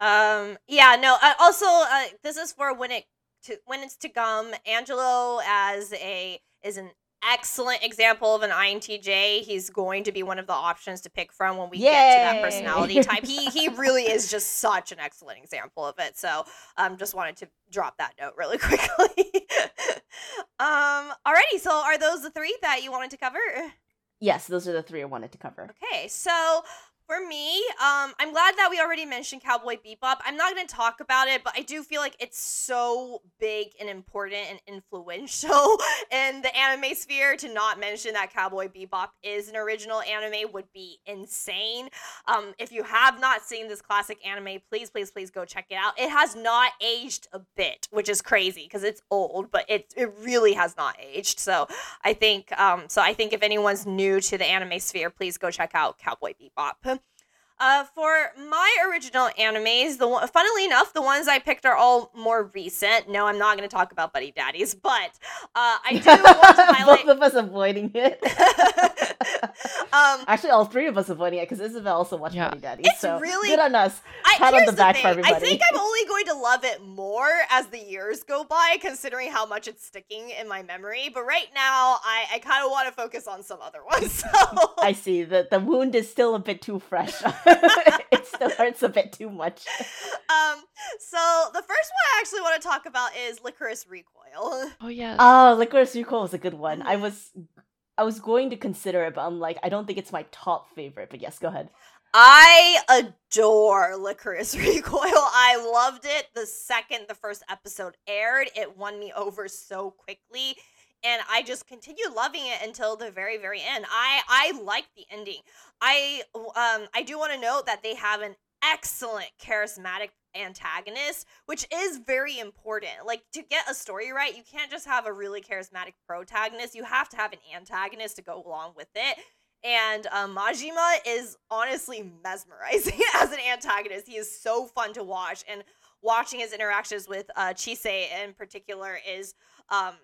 Um. Yeah. No. Uh, also, uh, this is for when it to when it's to come. Angelo as a is an excellent example of an INTJ. He's going to be one of the options to pick from when we get to that personality type. He he really is just such an excellent example of it. So um just wanted to drop that note really quickly. um alrighty, so are those the three that you wanted to cover? Yes, those are the three I wanted to cover. Okay, so for me, um, I'm glad that we already mentioned Cowboy Bebop. I'm not going to talk about it, but I do feel like it's so big and important and influential in the anime sphere to not mention that Cowboy Bebop is an original anime would be insane. Um, if you have not seen this classic anime, please, please, please go check it out. It has not aged a bit, which is crazy because it's old, but it it really has not aged. So I think um, so. I think if anyone's new to the anime sphere, please go check out Cowboy Bebop. Uh, for my original animes, the one, funnily enough, the ones I picked are all more recent. No, I'm not going to talk about Buddy Daddies, but uh, I do want to highlight. Both of us avoiding it. um, Actually, all three of us avoiding it because Isabel also watched Yeah. Buddy Daddy. It's so really- good on us. I, Pat on the back for thing. I think I'm only going to love it more as the years go by, considering how much it's sticking in my memory. But right now, I, I kind of want to focus on some other ones. So I see that the wound is still a bit too fresh. it still hurts a bit too much. um, so the first one I actually want to talk about is Lycoris Recoil. Oh yeah. Oh, Lycoris Recoil was a good one. I Mhm. was, I was going to consider it, but I'm like, I don't think it's my top favorite. But yes, go ahead. I adore Lycoris Recoil. I loved it the second the first episode aired. It won me over so quickly. And I just continued loving it until the very, very end. I I like the ending. I um I do want to note that they have an excellent charismatic antagonist, which is very important. Like to get a story right, you can't just have a really charismatic protagonist. You have to have an antagonist to go along with it. And um, Majima is honestly mesmerizing as an antagonist. He is so fun to watch, and watching his interactions with uh, Chise in particular is um,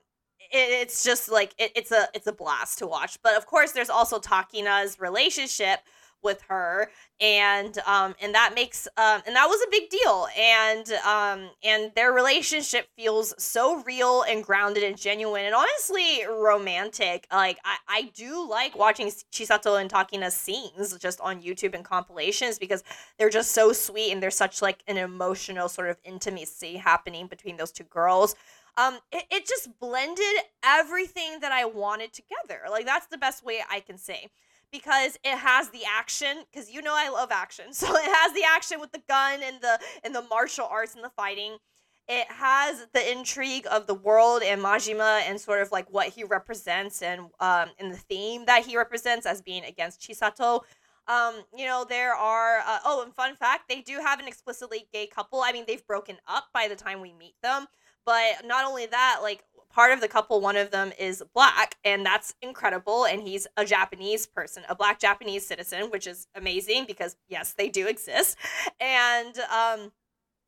it's just like it, it's a it's a blast to watch. But of course, there's also Takina's relationship with her and um and that makes um and that was a big deal. And um and their relationship feels so real and grounded and genuine and honestly romantic. Like i i do like watching chisato and takina's scenes just on youtube and compilations because they're just so sweet and there's such like an emotional sort of intimacy happening between those two girls um it, it just blended everything that i wanted together like that's the best way i can say because it has the action because you know I love action. So it has the action with the gun and the and the martial arts and the fighting. It has the intrigue of the world and Majima and sort of like what he represents and um the theme that he represents as being against Chisato. Um, you know, there are uh, oh, and fun fact, they do have an explicitly gay couple. I mean, they've broken up by the time we meet them. But not only that, like part of the couple, one of them is black, and that's incredible. And he's a Japanese person, a black Japanese citizen, which is amazing because yes, they do exist. And um,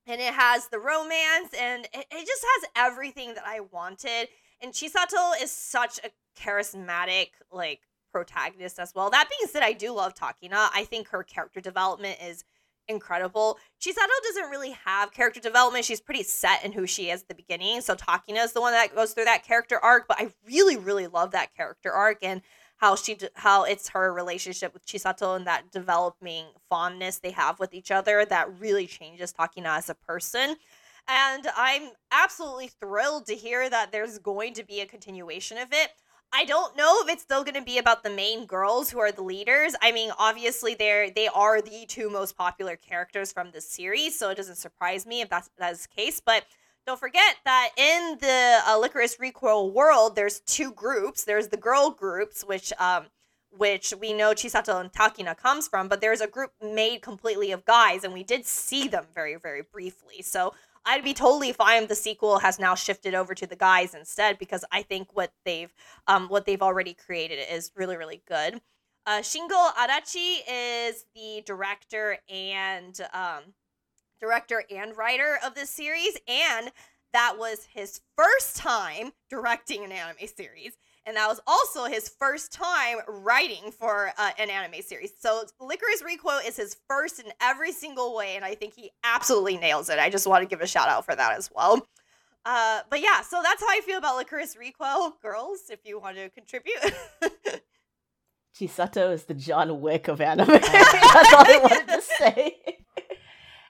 and it has the romance, and it, it just has everything that I wanted. And Chisato is such a charismatic, like protagonist as well. That being said, I do love Takina. I think her character development is incredible. Chisato doesn't really have character development. She's pretty set in who she is at the beginning. So Takina is the one that goes through that character arc, but I really really love that character arc and how she how it's her relationship with Chisato and that developing fondness they have with each other that really changes Takina as a person. And I'm absolutely thrilled to hear that there's going to be a continuation of it. I don't know if it's still going to be about the main girls who are the leaders. I mean, obviously they're they are the two most popular characters from the series, so it doesn't surprise me if that's that's the case. But don't forget that in the uh, Lycoris Recoil world, there's two groups. There's the girl groups, which um which we know Chisato and Takina comes from, but there's a group made completely of guys, and we did see them very very briefly. So I'd be totally fine if the sequel has now shifted over to the guys instead because I think what they've um what they've already created is really really good. Uh, Shingo Adachi is the director and um, director and writer of this series, and that was his first time directing an anime series. And that was also his first time writing for uh, an anime series. So Lycoris Recoil is his first in every single way, and I think he absolutely nails it. I just want to give a shout out for that as well. Uh, but yeah, so that's how I feel about Lycoris Recoil. Girls, if you want to contribute. Chisato is the John Wick of anime. that's all I wanted to say.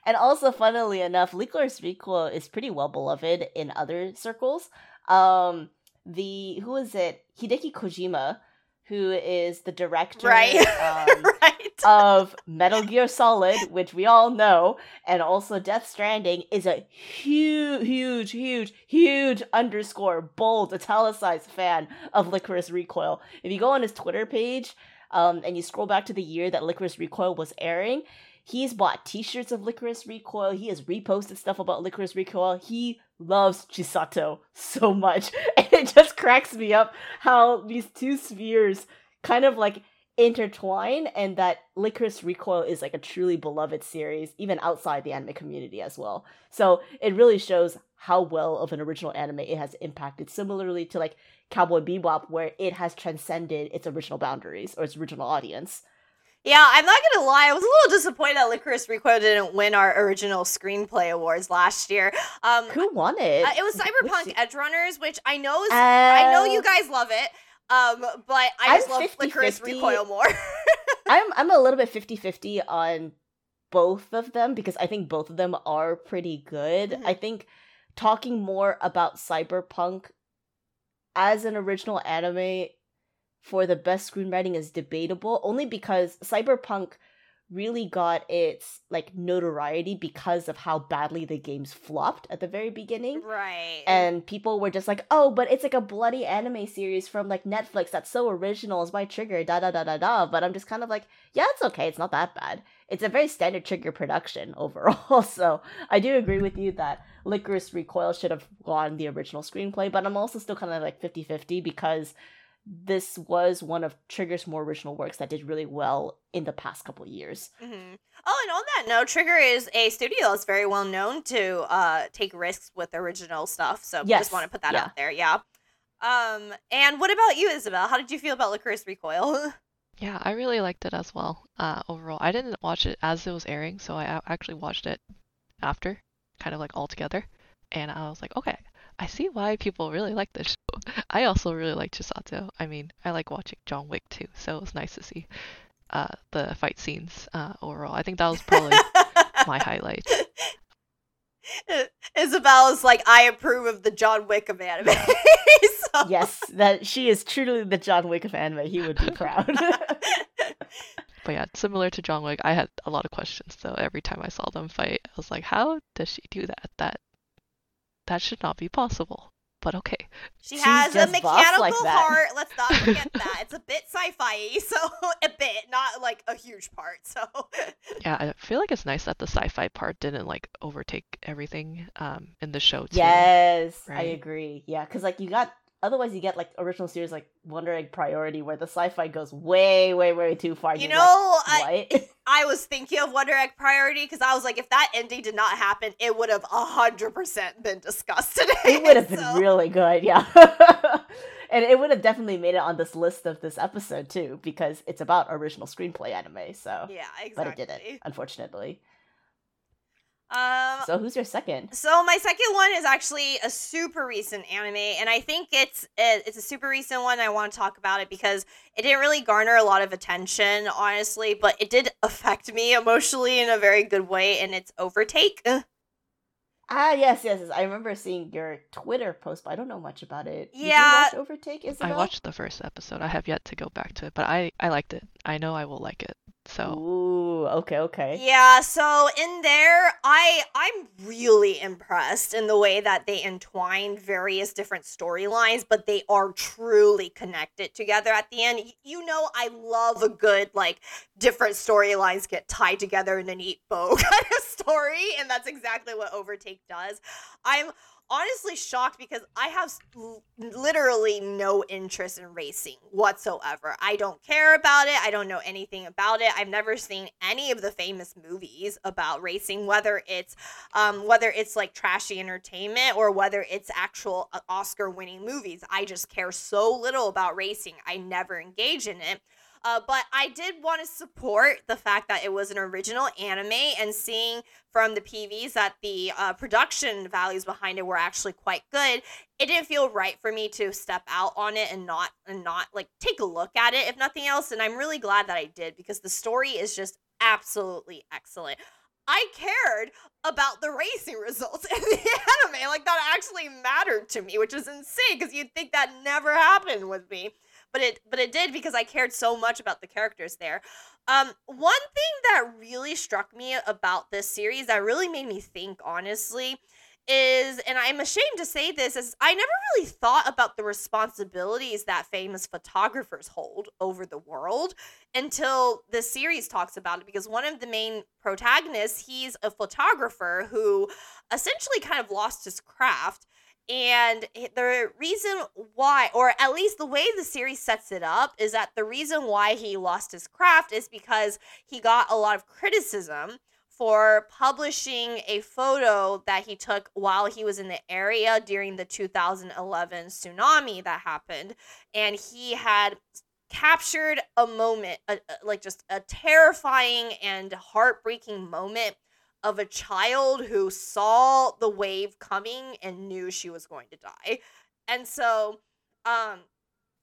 and also, funnily enough, Lycoris Recoil is pretty well beloved in other circles. Um, the who is it? Hideo Kojima, who is the director right, um, right. of Metal Gear Solid, which we all know, and also Death Stranding, is a huge, huge, huge, huge underscore bold italicized fan of Lycoris Recoil. If you go on his Twitter page, um, and you scroll back to the year that Lycoris Recoil was airing, he's bought T-shirts of Lycoris Recoil. He has reposted stuff about Lycoris Recoil. He loves Chisato so much, and it just cracks me up how these two spheres kind of like intertwine, and that Lycoris Recoil is like a truly beloved series, even outside the anime community as well. So it really shows how well of an original anime it has impacted. Similarly to like Cowboy Bebop, where it has transcended its original boundaries or its original audience. Yeah, I'm not gonna lie. I was a little disappointed that Lycoris Recoil didn't win our original screenplay awards last year. Um, Who won it? uh, it was Cyberpunk Which... Edge Runners, which I know is, uh, I know you guys love it. Um, but I just I'm love 50, Lycoris 50. Recoil more. I'm I'm a little bit 50-50 on both of them because I think both of them are pretty good. Mm-hmm. I think talking more about Cyberpunk as an original anime for the best screenwriting is debatable only because Cyberpunk really got its like notoriety because of how badly the games flopped at the very beginning. Right. And people were just like, "Oh, but it's like a bloody anime series from like Netflix that's so original. It's my Trigger, da da da da da." But I'm just kind of like, "Yeah, it's okay. It's not that bad." It's a very standard Trigger production overall. so, I do agree with you that Lycoris Recoil should have gone the original screenplay, but I'm also still kind of like 50-50 because this was one of Trigger's more original works that did really well in the past couple years. Mm-hmm. Oh, and on that note, Trigger is a studio that's very well known to uh, take risks with original stuff. So yes. just want to put that yeah. out there. Yeah. Um, and what about you, Isabel? How did you feel about Lycoris Recoil? yeah, I really liked it as well. Uh, overall, I didn't watch it as it was airing, so I actually watched it after, kind of like all together, and I was like, okay, I see why people really like this show. I also really like Chisato. I mean, I like watching John Wick too, so it was nice to see uh, the fight scenes uh, overall. I think that was probably my highlight. Isabel is like, I approve of the John Wick of anime. so. Yes, that she is truly the John Wick of anime. He would be proud. but yeah, similar to John Wick, I had a lot of questions. So every time I saw them fight, I was like, how does she do that? That that should not be possible. But okay. She She's has a mechanical like heart. Let's not forget that. It's a bit sci-fi, so a bit, not like a huge part. So Yeah, I feel like it's nice that the sci-fi part didn't like overtake everything um in the show too. Yes, right? I agree. Yeah, cuz like you got otherwise you get like original series like Wonder Egg Priority where the sci-fi goes way way way too far. You know, like, I, I was thinking of Wonder Egg Priority because I was like, if that ending did not happen, it would have hundred percent been discussed today. It would have so. been really good, yeah. and it would have definitely made it on this list of this episode too because it's about original screenplay anime. So yeah, exactly. But it didn't, unfortunately. Um, so who's your second? So my second one is actually a super recent anime, and I think it's it's a super recent one. I want to talk about it because it didn't really garner a lot of attention, honestly, but it did affect me emotionally in a very good way, and it's Overtake. Ah, yes, yes, yes, I remember seeing your Twitter post, but I don't know much about it. Yeah. Did you watch Overtake, Isabel? I watched the first episode. I have yet to go back to it, but I, I liked it. I know I will like it. So Ooh, okay, okay. Yeah, so in there I I'm really impressed in the way that they entwined various different storylines, but they are truly connected together at the end. You know I love a good like different storylines get tied together in a neat bow kind of story, and that's exactly what Overtake does. I'm honestly shocked because I have literally no interest in racing whatsoever. I don't care about it. I don't know anything about it. I've never seen any of the famous movies about racing, whether it's um, whether it's like trashy entertainment or whether it's actual uh, Oscar-winning movies. I just care so little about racing. I never engage in it. Uh, but I did want to support the fact that it was an original anime and seeing from the PVs that the uh, production values behind it were actually quite good. It didn't feel right for me to step out on it and not and not like take a look at it if nothing else. And I'm really glad that I did because the story is just absolutely excellent. I cared about the racing results in the anime. Like that actually mattered to me, which is insane because you'd think that never happened with me but it but it did because I cared so much about the characters there. Um, one thing that really struck me about this series that really made me think, honestly, is, and I'm ashamed to say this, is I never really thought about the responsibilities that famous photographers hold over the world until the series talks about it. Because one of the main protagonists, he's a photographer who essentially kind of lost his craft and the reason why, or at least the way the series sets it up, is that the reason why he lost his craft is because he got a lot of criticism for publishing a photo that he took while he was in the area during the 2011 tsunami that happened. And he had captured a moment, a, a, like just a terrifying and heartbreaking moment of a child who saw the wave coming and knew she was going to die. And so, um,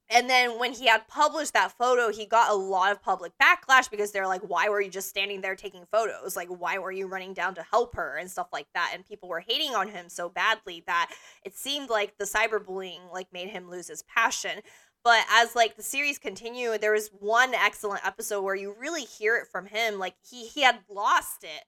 and then when he had published that photo, he got a lot of public backlash because they're like, why were you just standing there taking photos? Like, why were you running down to help her and stuff like that? And people were hating on him so badly that it seemed like the cyberbullying like made him lose his passion. But as like the series continued, there was one excellent episode where you really hear it from him. Like he he had lost it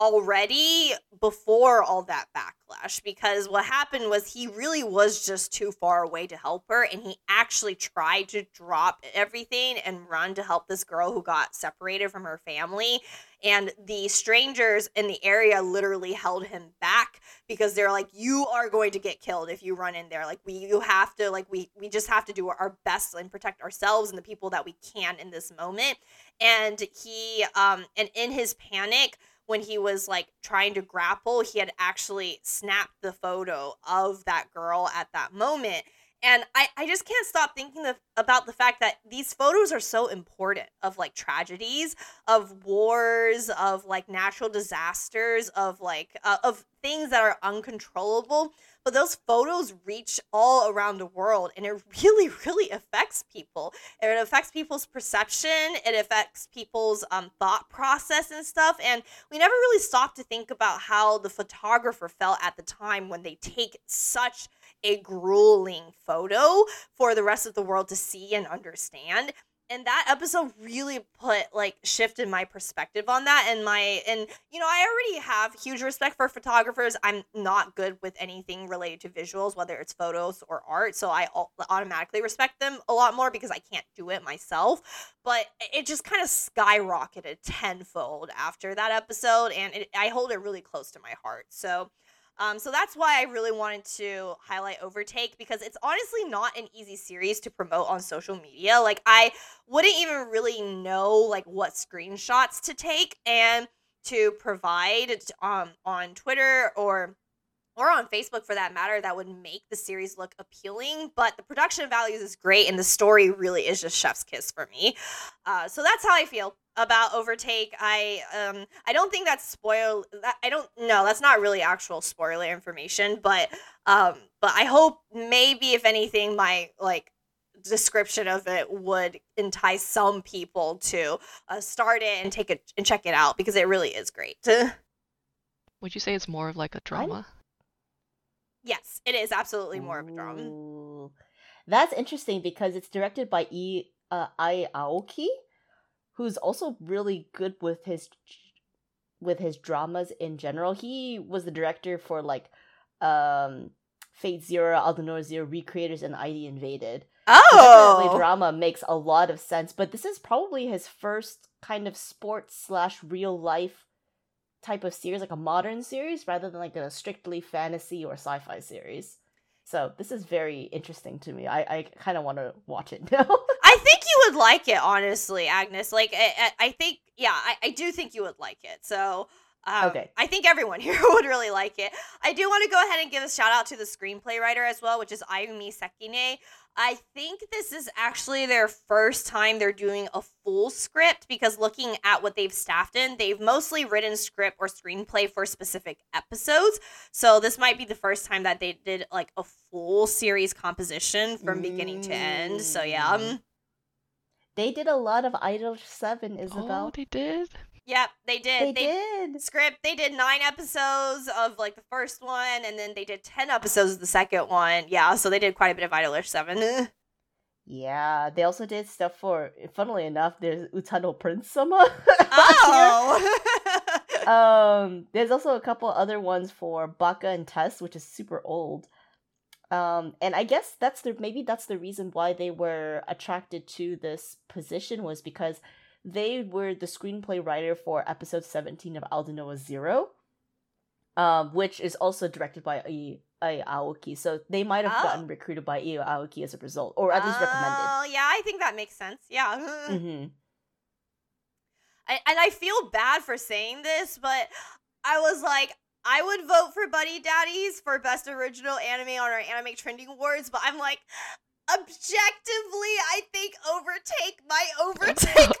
already before all that backlash because what happened was he really was just too far away to help her and he actually tried to drop everything and run to help this girl who got separated from her family and the strangers in the area literally held him back because they're like you are going to get killed if you run in there. Like we you have to like we we just have to do our best and protect ourselves and the people that we can in this moment. And he um and in his panic when he was like trying to grapple, he had actually snapped the photo of that girl at that moment. And I, I just can't stop thinking of, about the fact that these photos are so important of like tragedies, of wars, of like natural disasters, of like, uh, of things that are uncontrollable. But those photos reach all around the world and it really really affects people. It affects people's perception it affects people's um, thought process and stuff. And we never really stop to think about how the photographer felt at the time when they take such a grueling photo for the rest of the world to see and understand. And that episode really put like shifted my perspective on that and my and you know i already have huge respect for photographers. I'm not good with anything related to visuals whether it's photos or art so i automatically respect them a lot more because i can't do it myself. But it just kind of skyrocketed tenfold after that episode and it, i hold it really close to my heart. So um, so that's why I really wanted to highlight Overtake because it's honestly not an easy series to promote on social media. Like I wouldn't even really know like what screenshots to take and to provide um, on Twitter or or on Facebook for that matter, that would make the series look appealing. But the production values is great, and the story really is just chef's kiss for me. Uh, so that's how I feel about Overtake. I um I don't think that's spoil. I don't know. That's not really actual spoiler information, but um but I hope maybe if anything, my like description of it would entice some people to uh, start it and take it and check it out because it really is great. Would you say it's more of like a drama? Yes, it is absolutely more of a drama. That's interesting because it's directed by E uh, Ei Aoki, who's also really good with his with his dramas in general. He was the director for like um Fate Zero, Aldnoah Zero, Re:Creators, and ID Invaded. Oh, so drama makes a lot of sense, but this is probably his first kind of sports slash real life type of series, like a modern series, rather than like a strictly fantasy or sci-fi series. So this is very interesting to me. I, I kind of want to watch it now. I think you would like it, honestly, Agnes. Like, I, I think, yeah, I, I do think you would like it. So, um, Okay. I think everyone here would really like it. I do want to go ahead and give a shout out to the screenplay writer as well, which is Ayumi Sekine. I think this is actually their first time they're doing a full script because looking at what they've staffed in, they've mostly written script or screenplay for specific episodes. So this might be the first time that they did like a full series composition from beginning to end. So yeah. Mm. they did a lot of Idol Seven, Oh, Isabel. Oh, they did. Yep, they did. they, did. script. They did nine episodes of like the first one, and then they did ten episodes of the second one. Yeah, so they did quite a bit of Idolish Seven. Yeah, they also did stuff for. Funnily enough, there's Utano Prince Sama. oh, um, there's also a couple other ones for Baka and Test, which is super old. Um, and I guess that's the maybe that's the reason why they were attracted to this position was because they were the screenplay writer for episode 17 of Aldnoah Zero, um, which is also directed by Ai, Ei Aoki. So they might have Oh. gotten recruited by Ei Aoki as a result, or at least recommended. Oh, yeah, I think that makes sense. Yeah. hmm I, and I feel bad for saying this, but I was like, I would vote for Buddy Daddies for Best Original Anime on our Anime Trending Awards, but I'm like, objectively, I think Overtake my overtake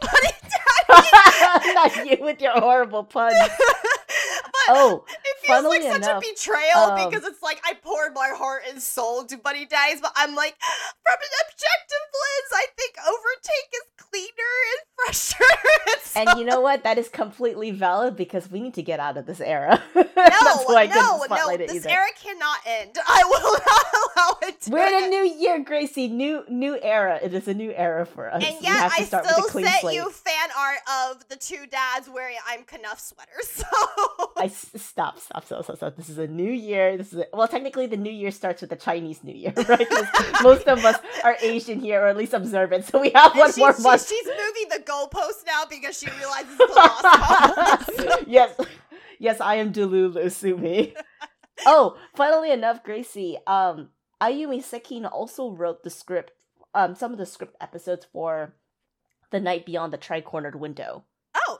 Daddies. Not you with your horrible puns. but Oh, feels like funnily such a betrayal um, because it's like I poured my heart and soul to Buddy Daddies, but I'm like, from an objective lens, I think Overtake is cleaner and fresher. and so- you know what? That is completely valid because we need to get out of this era. No, That's why I no, no. This either. era cannot end. I will not allow it to. We're in a new year, Gracie. New new era. It is a new era for us. And we yet, have to I still with a clean sent slate. you fan art of the two dads wearing I'm Knuff sweaters. So I s- stop, stop, stop, stop, stop. This is a new year. This is a, well, technically, the new year starts with the Chinese New Year, right? 'Cause most of us are Asian here, or at least observant, so we have one more month. she's moving the goalpost now because she realizes it's a lost cause. yes, yes, I am Delulu, sue me. oh, funnily enough, Gracie, um, Ayumi Sekine also wrote the script, um, some of the script episodes for The Night Beyond the Tri-Cornered Window.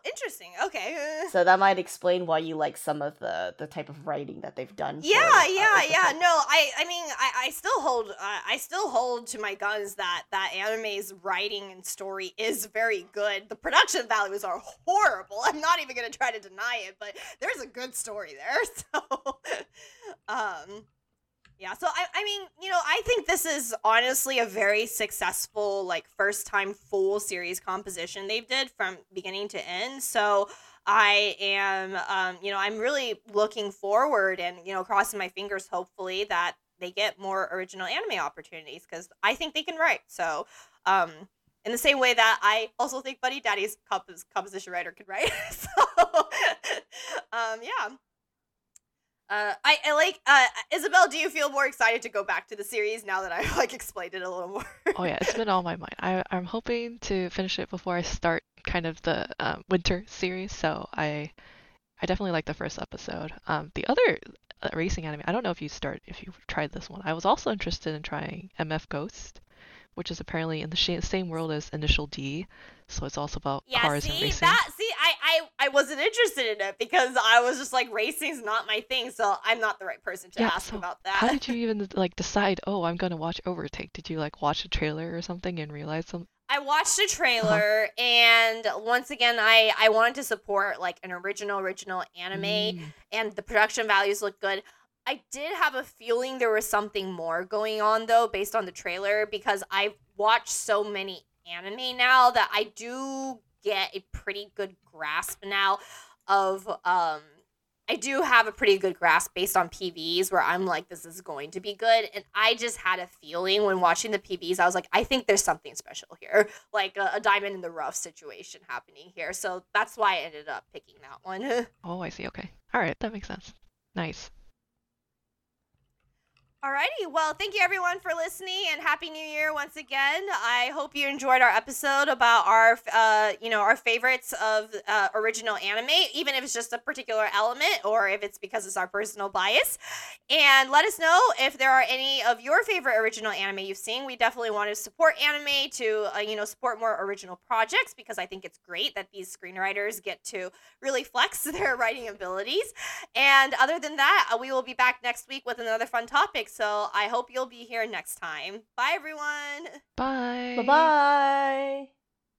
Interesting. Okay. So that might explain why you like some of the the type of writing that they've done. for, Yeah, uh, yeah, yeah. No, I, I mean, I, I still hold, uh, I still hold to my guns that that anime's writing and story is very good. The production values are horrible. I'm not even gonna try to deny it, but there's a good story there. So, um, yeah. So I, I mean, you know, I think this is honestly a very successful, like, first time full series composition they've did from beginning to end. So. I am, um, you know, I'm really looking forward and, you know, crossing my fingers, hopefully, that they get more original anime opportunities because I think they can write. So, um, in the same way that I also think Buddy Daddy's compos- composition writer could write. so, um, yeah. Uh, I, I like uh, Isabel. Do you feel more excited to go back to the series now that I like explained it a little more? Oh yeah, it's been on my mind. I I'm hoping to finish it before I start kind of the um, winter series. So I I definitely like the first episode. Um, the other uh, racing anime, I don't know if you start if you tried this one. I was also interested in trying MF Ghost, which is apparently in the sh- same world as Initial D. So it's also about Yeah, cars see and racing. that. I, I, wasn't interested in it because I was just like, racing's not my thing, so I'm not the right person to Yeah, ask so about that. How did you even like decide? Oh, I'm gonna watch Overtake. Did you like watch a trailer or something and realize some? I watched a Uh-huh. trailer, and once again, I, I wanted to support like an original, original anime, Mm. and the production values look good. I did have a feeling there was something more going on though, based on the trailer, because I've watched so many anime now that I do get a pretty good grasp now of um I do have a pretty good grasp based on PVs where I'm like, this is going to be good. And I just had a feeling when watching the PVs, I was like, I think there's something special here, like a, a diamond in the rough situation happening here. So that's why I ended up picking that one. Oh, I see. Okay. All right, that makes sense. Nice. Alrighty, well, thank you everyone for listening, and happy New Year once again. I hope you enjoyed our episode about our, uh, you know, our favorites of uh, original anime, even if it's just a particular element or if it's because it's our personal bias. And let us know if there are any of your favorite original anime you've seen. We definitely want to support anime to, uh, you know, support more original projects because I think it's great that these screenwriters get to really flex their writing abilities. And other than that, uh, we will be back next week with another fun topic. So I hope you'll be here next time. Bye, everyone. Bye. Bye bye.